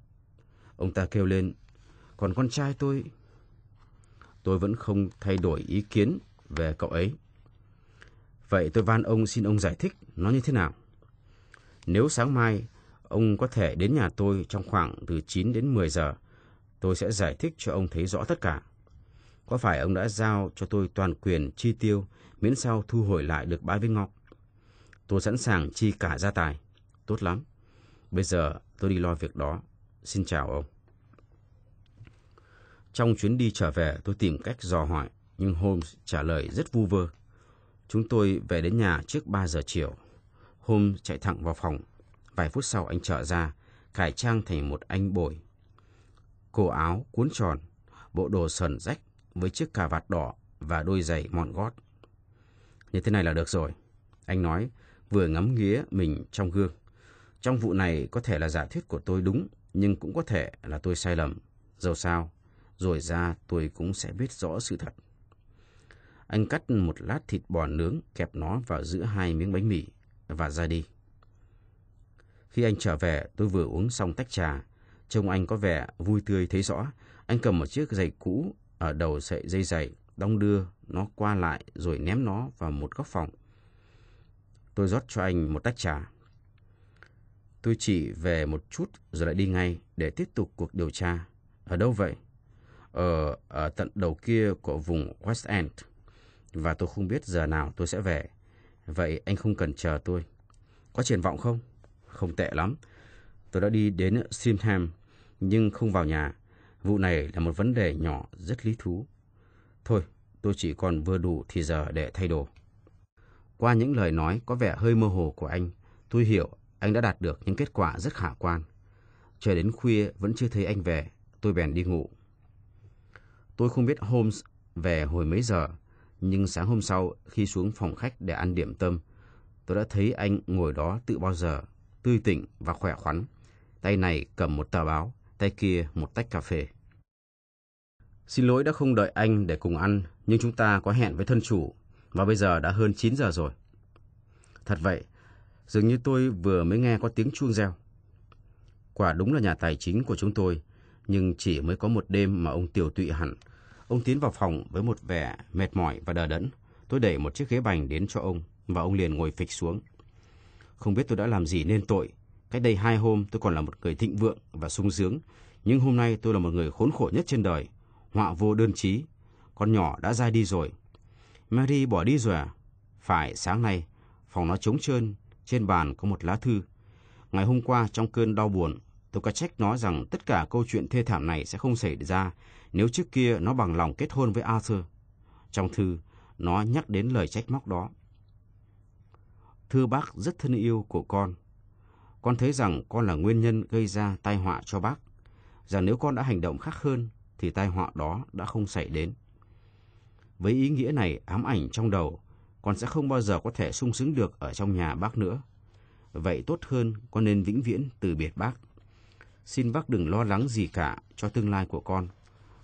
Ông ta kêu lên, còn con trai tôi... Tôi vẫn không thay đổi ý kiến về cậu ấy. Vậy tôi van ông xin ông giải thích nó như thế nào. Nếu sáng mai ông có thể đến nhà tôi trong khoảng từ 9 đến 10 giờ, tôi sẽ giải thích cho ông thấy rõ tất cả. Có phải ông đã giao cho tôi toàn quyền chi tiêu miễn sao thu hồi lại được bãi với ngọc? Tôi sẵn sàng chi cả gia tài. Tốt lắm. Bây giờ tôi đi lo việc đó. Xin chào ông. Trong chuyến đi trở về, tôi tìm cách dò hỏi, nhưng Holmes trả lời rất vu vơ. Chúng tôi về đến nhà trước 3 giờ chiều. Holmes chạy thẳng vào phòng. Vài phút sau anh trở ra, cải trang thành một anh bồi. Cổ áo cuốn tròn, bộ đồ sờn rách với chiếc cà vạt đỏ và đôi giày mòn gót. Như thế này là được rồi. Anh nói, vừa ngắm nghía mình trong gương. Trong vụ này có thể là giả thuyết của tôi đúng, nhưng cũng có thể là tôi sai lầm. Dẫu sao, rồi ra tôi cũng sẽ biết rõ sự thật. Anh cắt một lát thịt bò nướng kẹp nó vào giữa hai miếng bánh mì và ra đi. Khi anh trở về, tôi vừa uống xong tách trà. Trông anh có vẻ vui tươi thấy rõ. Anh cầm một chiếc giày cũ ở đầu sợi dây dày, đong đưa nó qua lại rồi ném nó vào một góc phòng. Tôi rót cho anh một tách trà. Tôi chỉ về một chút rồi lại đi ngay để tiếp tục cuộc điều tra. Ở đâu vậy? Ở, ở tận đầu kia của vùng West End. Và tôi không biết giờ nào tôi sẽ về. Vậy anh không cần chờ tôi. Có triển vọng không? Không tệ lắm. Tôi đã đi đến Simham nhưng không vào nhà. Vụ này là một vấn đề nhỏ rất lý thú. Thôi, tôi chỉ còn vừa đủ thì giờ để thay đồ. Qua những lời nói có vẻ hơi mơ hồ của anh, tôi hiểu anh đã đạt được những kết quả rất khả quan. Chờ đến khuya vẫn chưa thấy anh về, tôi bèn đi ngủ. Tôi không biết Holmes về hồi mấy giờ, nhưng sáng hôm sau khi xuống phòng khách để ăn điểm tâm, tôi đã thấy anh ngồi đó tự bao giờ, tươi tỉnh và khỏe khoắn. Tay này cầm một tờ báo, tay kia một tách cà phê. Xin lỗi đã không đợi anh để cùng ăn, nhưng chúng ta có hẹn với thân chủ, và bây giờ đã hơn 9 giờ rồi. Thật vậy, dường như tôi vừa mới nghe có tiếng chuông reo. Quả đúng là nhà tài chính của chúng tôi, nhưng chỉ mới có một đêm mà ông tiểu tụy hẳn. Ông tiến vào phòng với một vẻ mệt mỏi và đờ đẫn. Tôi đẩy một chiếc ghế bành đến cho ông, và ông liền ngồi phịch xuống. Không biết tôi đã làm gì nên tội. Cách đây hai hôm tôi còn là một người thịnh vượng và sung sướng, nhưng hôm nay tôi là một người khốn khổ nhất trên đời họa vô đơn chí. Con nhỏ đã ra đi rồi. Mary bỏ đi rồi à? Phải, sáng nay, phòng nó trống trơn, trên bàn có một lá thư. Ngày hôm qua trong cơn đau buồn, tôi có trách nó rằng tất cả câu chuyện thê thảm này sẽ không xảy ra nếu trước kia nó bằng lòng kết hôn với Arthur. Trong thư, nó nhắc đến lời trách móc đó. Thưa bác rất thân yêu của con. Con thấy rằng con là nguyên nhân gây ra tai họa cho bác. Rằng nếu con đã hành động khác hơn, thì tai họa đó đã không xảy đến. Với ý nghĩa này ám ảnh trong đầu, con sẽ không bao giờ có thể sung sướng được ở trong nhà bác nữa. Vậy tốt hơn con nên vĩnh viễn từ biệt bác. Xin bác đừng lo lắng gì cả cho tương lai của con.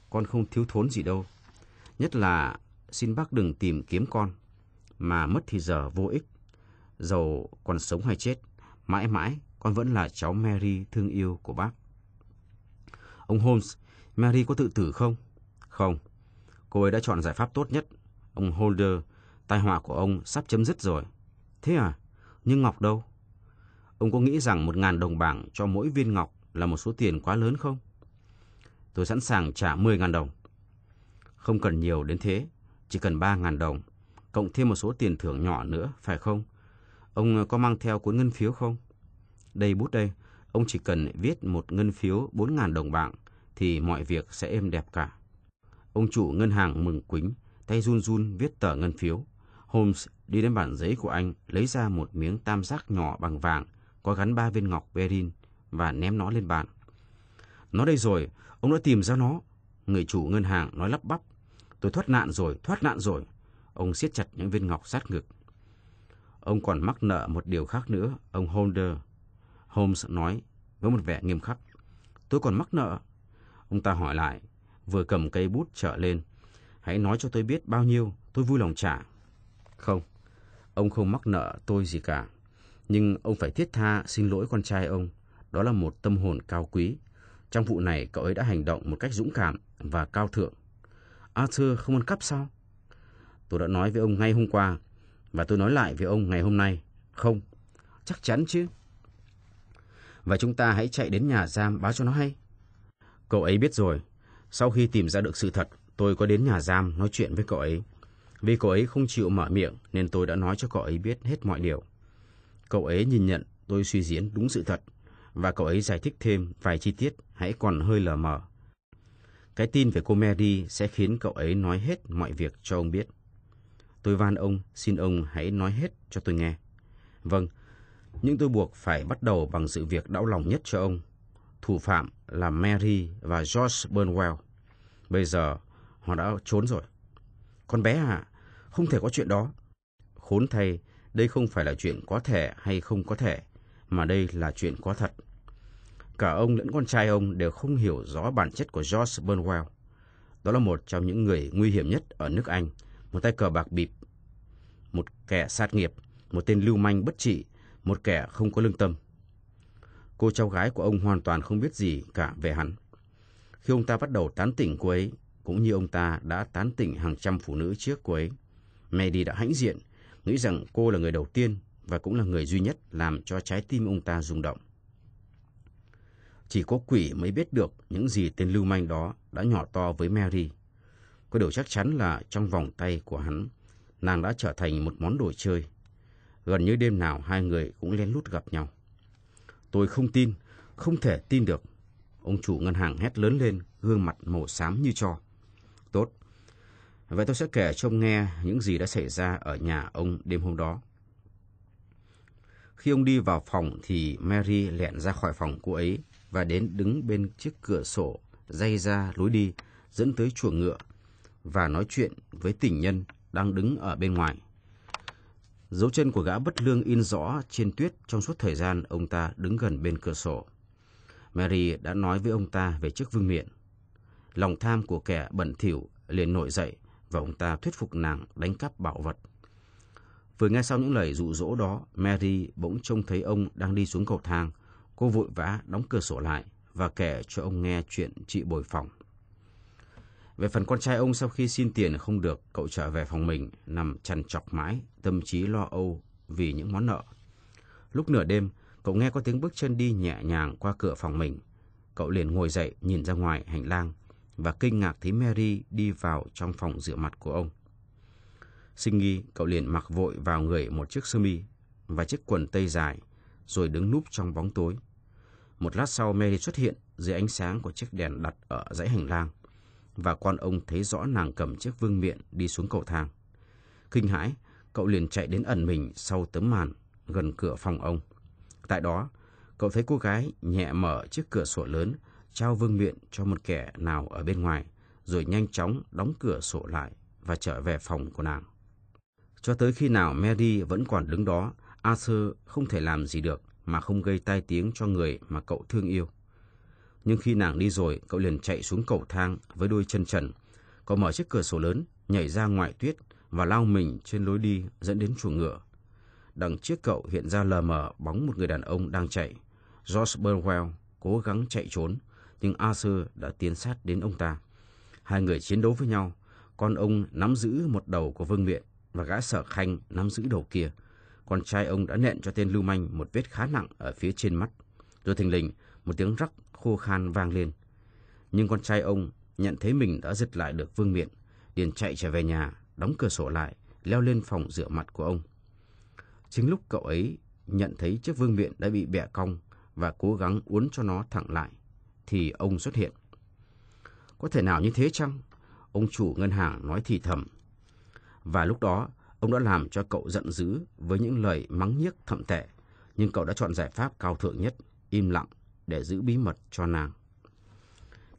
Con không thiếu thốn gì đâu. Nhất là xin bác đừng tìm kiếm con, mà mất thì giờ vô ích. Dầu còn sống hay chết, mãi mãi con vẫn là cháu Mary thương yêu của bác. Ông Holmes Mary có tự tử không? Không, cô ấy đã chọn giải pháp tốt nhất. Ông Holder, tai họa của ông sắp chấm dứt rồi. Thế à? Nhưng Ngọc đâu? Ông có nghĩ rằng một ngàn đồng bảng cho mỗi viên ngọc là một số tiền quá lớn không? Tôi sẵn sàng trả 10 ngàn đồng. Không cần nhiều đến thế, chỉ cần ba ngàn đồng, cộng thêm một số tiền thưởng nhỏ nữa, phải không? Ông có mang theo cuốn ngân phiếu không? Đây bút đây, ông chỉ cần viết một ngân phiếu 4 ngàn đồng bạc thì mọi việc sẽ êm đẹp cả. Ông chủ ngân hàng mừng quính, tay run run viết tờ ngân phiếu. Holmes đi đến bản giấy của anh, lấy ra một miếng tam giác nhỏ bằng vàng, có gắn ba viên ngọc berin và ném nó lên bàn. Nó đây rồi, ông đã tìm ra nó. Người chủ ngân hàng nói lắp bắp. Tôi thoát nạn rồi, thoát nạn rồi. Ông siết chặt những viên ngọc sát ngực. Ông còn mắc nợ một điều khác nữa, ông Holder. Holmes nói với một vẻ nghiêm khắc. Tôi còn mắc nợ. Ông ta hỏi lại, vừa cầm cây bút trở lên. Hãy nói cho tôi biết bao nhiêu, tôi vui lòng trả. Không, ông không mắc nợ tôi gì cả. Nhưng ông phải thiết tha xin lỗi con trai ông. Đó là một tâm hồn cao quý. Trong vụ này cậu ấy đã hành động một cách dũng cảm và cao thượng. Arthur không ăn cắp sao? Tôi đã nói với ông ngay hôm qua và tôi nói lại với ông ngày hôm nay. Không, chắc chắn chứ. Và chúng ta hãy chạy đến nhà giam báo cho nó hay. Cậu ấy biết rồi. Sau khi tìm ra được sự thật, tôi có đến nhà giam nói chuyện với cậu ấy. Vì cậu ấy không chịu mở miệng nên tôi đã nói cho cậu ấy biết hết mọi điều. Cậu ấy nhìn nhận tôi suy diễn đúng sự thật và cậu ấy giải thích thêm vài chi tiết hãy còn hơi lờ mờ. Cái tin về cô Mary sẽ khiến cậu ấy nói hết mọi việc cho ông biết. Tôi van ông, xin ông hãy nói hết cho tôi nghe. Vâng, nhưng tôi buộc phải bắt đầu bằng sự việc đau lòng nhất cho ông. Thủ phạm là Mary và George Burnwell. Bây giờ họ đã trốn rồi. Con bé à, không thể có chuyện đó. Khốn thay, đây không phải là chuyện có thể hay không có thể, mà đây là chuyện có thật. Cả ông lẫn con trai ông đều không hiểu rõ bản chất của George Burnwell. Đó là một trong những người nguy hiểm nhất ở nước Anh, một tay cờ bạc bịp, một kẻ sát nghiệp, một tên lưu manh bất trị, một kẻ không có lương tâm. Cô cháu gái của ông hoàn toàn không biết gì cả về hắn. Khi ông ta bắt đầu tán tỉnh cô ấy, cũng như ông ta đã tán tỉnh hàng trăm phụ nữ trước cô ấy, Mary đã hãnh diện, nghĩ rằng cô là người đầu tiên và cũng là người duy nhất làm cho trái tim ông ta rung động. Chỉ có quỷ mới biết được những gì tên lưu manh đó đã nhỏ to với Mary. Có điều chắc chắn là trong vòng tay của hắn, nàng đã trở thành một món đồ chơi. Gần như đêm nào hai người cũng lén lút gặp nhau. Tôi không tin, không thể tin được. Ông chủ ngân hàng hét lớn lên, gương mặt màu xám như cho. Tốt. Vậy tôi sẽ kể cho ông nghe những gì đã xảy ra ở nhà ông đêm hôm đó. Khi ông đi vào phòng thì Mary lẹn ra khỏi phòng cô ấy và đến đứng bên chiếc cửa sổ dây ra lối đi dẫn tới chuồng ngựa và nói chuyện với tình nhân đang đứng ở bên ngoài. Dấu chân của gã bất lương in rõ trên tuyết trong suốt thời gian ông ta đứng gần bên cửa sổ. Mary đã nói với ông ta về chiếc vương miện. Lòng tham của kẻ bẩn thỉu liền nổi dậy và ông ta thuyết phục nàng đánh cắp bảo vật. Vừa nghe sau những lời dụ dỗ đó, Mary bỗng trông thấy ông đang đi xuống cầu thang. Cô vội vã đóng cửa sổ lại và kể cho ông nghe chuyện chị bồi phòng. Về phần con trai ông sau khi xin tiền không được, cậu trở về phòng mình, nằm chằn chọc mãi, tâm trí lo âu vì những món nợ. Lúc nửa đêm, cậu nghe có tiếng bước chân đi nhẹ nhàng qua cửa phòng mình. Cậu liền ngồi dậy nhìn ra ngoài hành lang và kinh ngạc thấy Mary đi vào trong phòng rửa mặt của ông. Sinh nghi, cậu liền mặc vội vào người một chiếc sơ mi và chiếc quần tây dài, rồi đứng núp trong bóng tối. Một lát sau Mary xuất hiện dưới ánh sáng của chiếc đèn đặt ở dãy hành lang và quan ông thấy rõ nàng cầm chiếc vương miện đi xuống cầu thang. Kinh hãi, cậu liền chạy đến ẩn mình sau tấm màn gần cửa phòng ông. Tại đó, cậu thấy cô gái nhẹ mở chiếc cửa sổ lớn, trao vương miện cho một kẻ nào ở bên ngoài, rồi nhanh chóng đóng cửa sổ lại và trở về phòng của nàng. Cho tới khi nào Mary vẫn còn đứng đó, Arthur không thể làm gì được mà không gây tai tiếng cho người mà cậu thương yêu. Nhưng khi nàng đi rồi, cậu liền chạy xuống cầu thang với đôi chân trần. Cậu mở chiếc cửa sổ lớn, nhảy ra ngoài tuyết và lao mình trên lối đi dẫn đến chuồng ngựa. Đằng trước cậu hiện ra lờ mờ bóng một người đàn ông đang chạy. George Burwell cố gắng chạy trốn, nhưng Arthur đã tiến sát đến ông ta. Hai người chiến đấu với nhau, con ông nắm giữ một đầu của vương miện và gã sở khanh nắm giữ đầu kia. Con trai ông đã nện cho tên lưu manh một vết khá nặng ở phía trên mắt. Rồi thình lình, một tiếng rắc khô khan vang lên. Nhưng con trai ông nhận thấy mình đã giật lại được vương miện, liền chạy trở về nhà, đóng cửa sổ lại, leo lên phòng rửa mặt của ông. Chính lúc cậu ấy nhận thấy chiếc vương miện đã bị bẻ cong và cố gắng uốn cho nó thẳng lại, thì ông xuất hiện. Có thể nào như thế chăng? Ông chủ ngân hàng nói thì thầm. Và lúc đó, ông đã làm cho cậu giận dữ với những lời mắng nhiếc thậm tệ, nhưng cậu đã chọn giải pháp cao thượng nhất, im lặng để giữ bí mật cho nàng.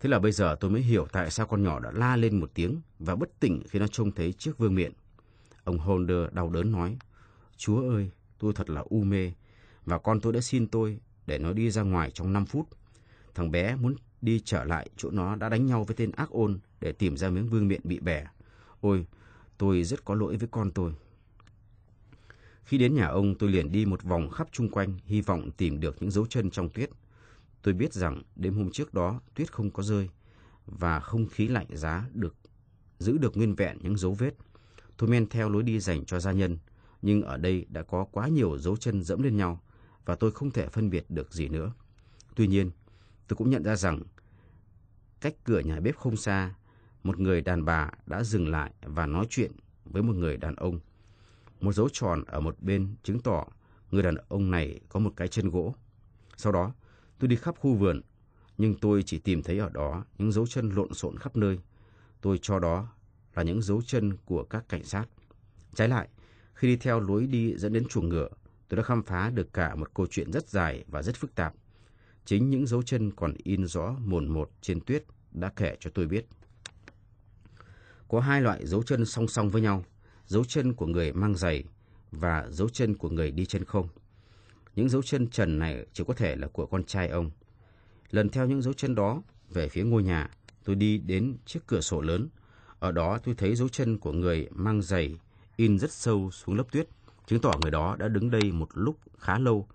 Thế là bây giờ tôi mới hiểu tại sao con nhỏ đã la lên một tiếng và bất tỉnh khi nó trông thấy chiếc vương miện. Ông Holder đau đớn nói, Chúa ơi, tôi thật là u mê, và con tôi đã xin tôi để nó đi ra ngoài trong 5 phút. Thằng bé muốn đi trở lại chỗ nó đã đánh nhau với tên ác ôn để tìm ra miếng vương miện bị bẻ. Ôi, tôi rất có lỗi với con tôi. Khi đến nhà ông, tôi liền đi một vòng khắp chung quanh, hy vọng tìm được những dấu chân trong tuyết. Tôi biết rằng đêm hôm trước đó tuyết không có rơi và không khí lạnh giá được giữ được nguyên vẹn những dấu vết. Tôi men theo lối đi dành cho gia nhân, nhưng ở đây đã có quá nhiều dấu chân dẫm lên nhau và tôi không thể phân biệt được gì nữa. Tuy nhiên, tôi cũng nhận ra rằng cách cửa nhà bếp không xa, một người đàn bà đã dừng lại và nói chuyện với một người đàn ông. Một dấu tròn ở một bên chứng tỏ người đàn ông này có một cái chân gỗ. Sau đó, tôi đi khắp khu vườn, nhưng tôi chỉ tìm thấy ở đó những dấu chân lộn xộn khắp nơi. Tôi cho đó là những dấu chân của các cảnh sát. Trái lại, khi đi theo lối đi dẫn đến chuồng ngựa, tôi đã khám phá được cả một câu chuyện rất dài và rất phức tạp. Chính những dấu chân còn in rõ mồn một trên tuyết đã kể cho tôi biết. Có hai loại dấu chân song song với nhau, dấu chân của người mang giày và dấu chân của người đi trên không. Những dấu chân trần này chỉ có thể là của con trai ông. Lần theo những dấu chân đó về phía ngôi nhà, tôi đi đến chiếc cửa sổ lớn. Ở đó tôi thấy dấu chân của người mang giày in rất sâu xuống lớp tuyết, chứng tỏ người đó đã đứng đây một lúc khá lâu,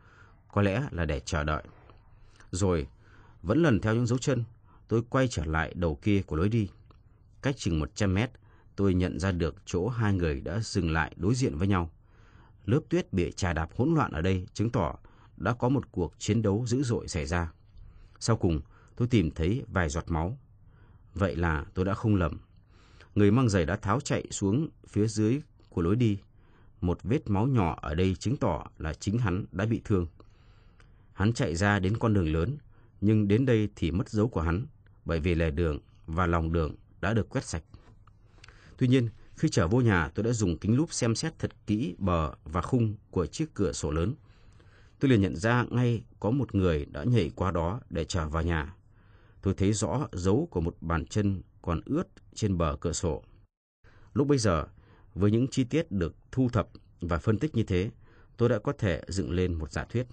có lẽ là để chờ đợi. Rồi, vẫn lần theo những dấu chân, tôi quay trở lại đầu kia của lối đi. Cách chừng 100 mét, tôi nhận ra được chỗ hai người đã dừng lại đối diện với nhau. Lớp tuyết bị trà đạp hỗn loạn ở đây chứng tỏ đã có một cuộc chiến đấu dữ dội xảy ra. Sau cùng, tôi tìm thấy vài giọt máu. Vậy là tôi đã không lầm. Người mang giày đã tháo chạy xuống phía dưới của lối đi. Một vết máu nhỏ ở đây chứng tỏ là chính hắn đã bị thương. Hắn chạy ra đến con đường lớn, nhưng đến đây thì mất dấu của hắn, bởi vì lề đường và lòng đường đã được quét sạch. Tuy nhiên, khi trở vô nhà, tôi đã dùng kính lúp xem xét thật kỹ bờ và khung của chiếc cửa sổ lớn. Tôi liền nhận ra ngay có một người đã nhảy qua đó để trở vào nhà. Tôi thấy rõ dấu của một bàn chân còn ướt trên bờ cửa sổ. Lúc bây giờ, với những chi tiết được thu thập và phân tích như thế, tôi đã có thể dựng lên một giả thuyết.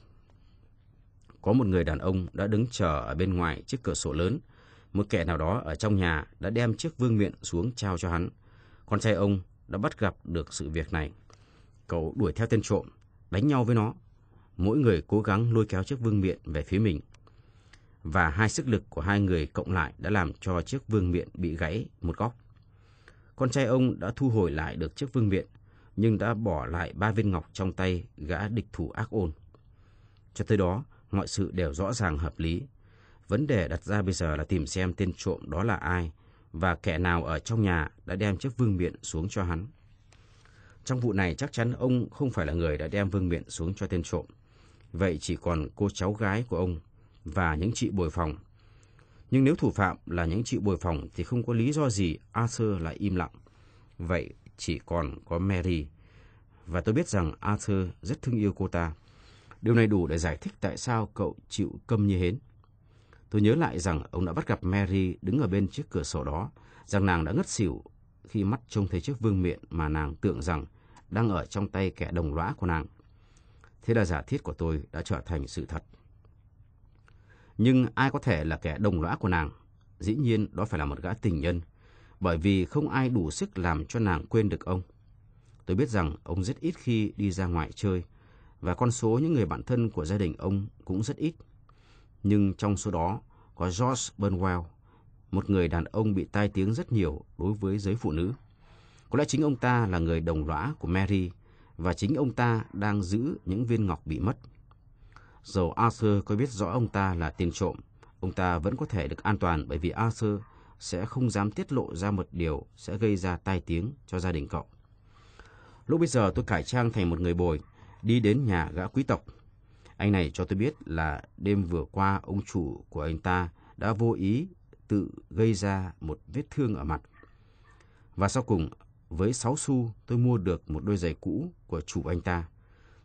Có một người đàn ông đã đứng chờ ở bên ngoài chiếc cửa sổ lớn. Một kẻ nào đó ở trong nhà đã đem chiếc vương miện xuống trao cho hắn. Con trai ông đã bắt gặp được sự việc này. Cậu đuổi theo tên trộm, đánh nhau với nó. Mỗi người cố gắng lôi kéo chiếc vương miện về phía mình. Và hai sức lực của hai người cộng lại đã làm cho chiếc vương miện bị gãy một góc. Con trai ông đã thu hồi lại được chiếc vương miện, nhưng đã bỏ lại ba viên ngọc trong tay gã địch thủ ác ôn. Cho tới đó, mọi sự đều rõ ràng hợp lý. Vấn đề đặt ra bây giờ là tìm xem tên trộm đó là ai và kẻ nào ở trong nhà đã đem chiếc vương miện xuống cho hắn. Trong vụ này chắc chắn ông không phải là người đã đem vương miện xuống cho tên trộm. Vậy chỉ còn cô cháu gái của ông và những chị bồi phòng. Nhưng nếu thủ phạm là những chị bồi phòng thì không có lý do gì Arthur lại im lặng. Vậy chỉ còn có Mary. Và tôi biết rằng Arthur rất thương yêu cô ta. Điều này đủ để giải thích tại sao cậu chịu câm như hến. Tôi nhớ lại rằng ông đã bắt gặp Mary đứng ở bên chiếc cửa sổ đó, rằng nàng đã ngất xỉu khi mắt trông thấy chiếc vương miện mà nàng tưởng rằng đang ở trong tay kẻ đồng lõa của nàng. Thế là giả thiết của tôi đã trở thành sự thật. Nhưng ai có thể là kẻ đồng lõa của nàng? Dĩ nhiên đó phải là một gã tình nhân, bởi vì không ai đủ sức làm cho nàng quên được ông. Tôi biết rằng ông rất ít khi đi ra ngoài chơi, và con số những người bạn thân của gia đình ông cũng rất ít. Nhưng trong số đó có George Burnwell, một người đàn ông bị tai tiếng rất nhiều đối với giới phụ nữ. Có lẽ chính ông ta là người đồng lõa của Mary và chính ông ta đang giữ những viên ngọc bị mất. Dầu Arthur có biết rõ ông ta là tiền trộm, ông ta vẫn có thể được an toàn bởi vì Arthur sẽ không dám tiết lộ ra một điều sẽ gây ra tai tiếng cho gia đình cậu. Lúc bây giờ tôi cải trang thành một người bồi, đi đến nhà gã quý tộc. Anh này cho tôi biết là đêm vừa qua ông chủ của anh ta đã vô ý tự gây ra một vết thương ở mặt. Và sau cùng, với 6 xu tôi mua được một đôi giày cũ của chủ anh ta.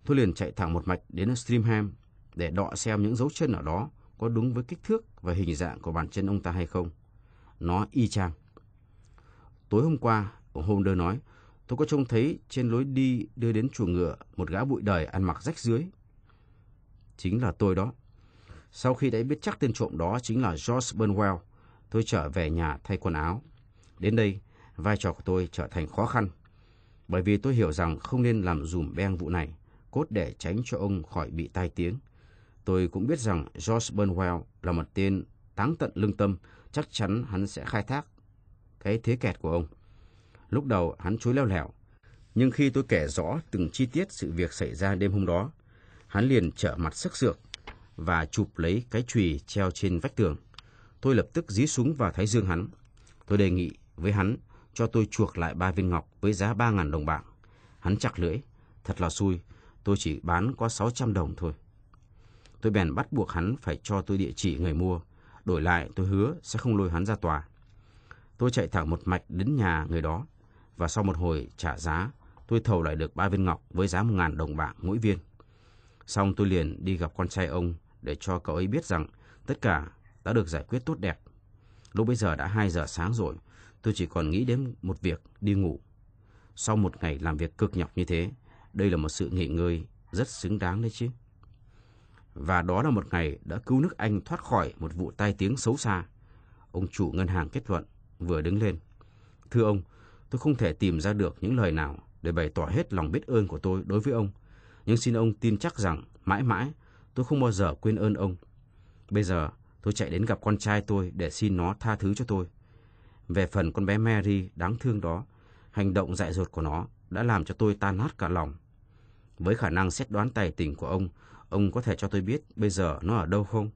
Tôi liền chạy thẳng một mạch đến Streamham để đọ xem những dấu chân ở đó có đúng với kích thước và hình dạng của bàn chân ông ta hay không. Nó y chang. Tối hôm qua, ông Holder nói, tôi có trông thấy trên lối đi đưa đến chuồng ngựa một gã bụi đời ăn mặc rách dưới. Chính là tôi đó. Sau khi đã biết chắc tên trộm đó chính là George Burnwell, tôi trở về nhà thay quần áo. Đến đây, vai trò của tôi trở thành khó khăn. Bởi vì tôi hiểu rằng không nên làm dùm beng vụ này, cốt để tránh cho ông khỏi bị tai tiếng. Tôi cũng biết rằng George Burnwell là một tên táng tận lương tâm, chắc chắn hắn sẽ khai thác cái thế kẹt của ông. Lúc đầu hắn chối leo lẻo, nhưng khi tôi kể rõ từng chi tiết sự việc xảy ra đêm hôm đó, hắn liền trở mặt sức sược và chụp lấy cái chùy treo trên vách tường. Tôi lập tức dí súng vào thái dương hắn. Tôi đề nghị với hắn cho tôi chuộc lại ba viên ngọc với giá ba ngàn đồng bạc. Hắn chặt lưỡi. Thật là xui, tôi chỉ bán có 600 đồng thôi. Tôi bèn bắt buộc hắn phải cho tôi địa chỉ người mua. Đổi lại tôi hứa sẽ không lôi hắn ra tòa. Tôi chạy thẳng một mạch đến nhà người đó. Và sau một hồi trả giá, tôi thầu lại được ba viên ngọc với giá một ngàn đồng bạc mỗi viên. Xong tôi liền đi gặp con trai ông để cho cậu ấy biết rằng tất cả đã được giải quyết tốt đẹp. Lúc bây giờ đã 2 giờ sáng rồi, tôi chỉ còn nghĩ đến một việc đi ngủ. Sau một ngày làm việc cực nhọc như thế, đây là một sự nghỉ ngơi rất xứng đáng đấy chứ. Và đó là một ngày đã cứu nước Anh thoát khỏi một vụ tai tiếng xấu xa. Ông chủ ngân hàng kết luận, vừa đứng lên. Thưa ông, tôi không thể tìm ra được những lời nào để bày tỏ hết lòng biết ơn của tôi đối với ông. Nhưng xin ông tin chắc rằng mãi mãi tôi không bao giờ quên ơn ông. Bây giờ tôi chạy đến gặp con trai tôi để xin nó tha thứ cho tôi. Về phần con bé Mary đáng thương đó, hành động dại dột của nó đã làm cho tôi tan nát cả lòng. Với khả năng xét đoán tài tình của ông, ông có thể cho tôi biết bây giờ nó ở đâu không?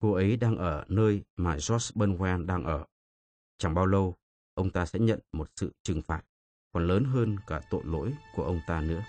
Cô ấy đang ở nơi mà George Burnwell đang ở. Chẳng bao lâu, ông ta sẽ nhận một sự trừng phạt còn lớn hơn cả tội lỗi của ông ta nữa.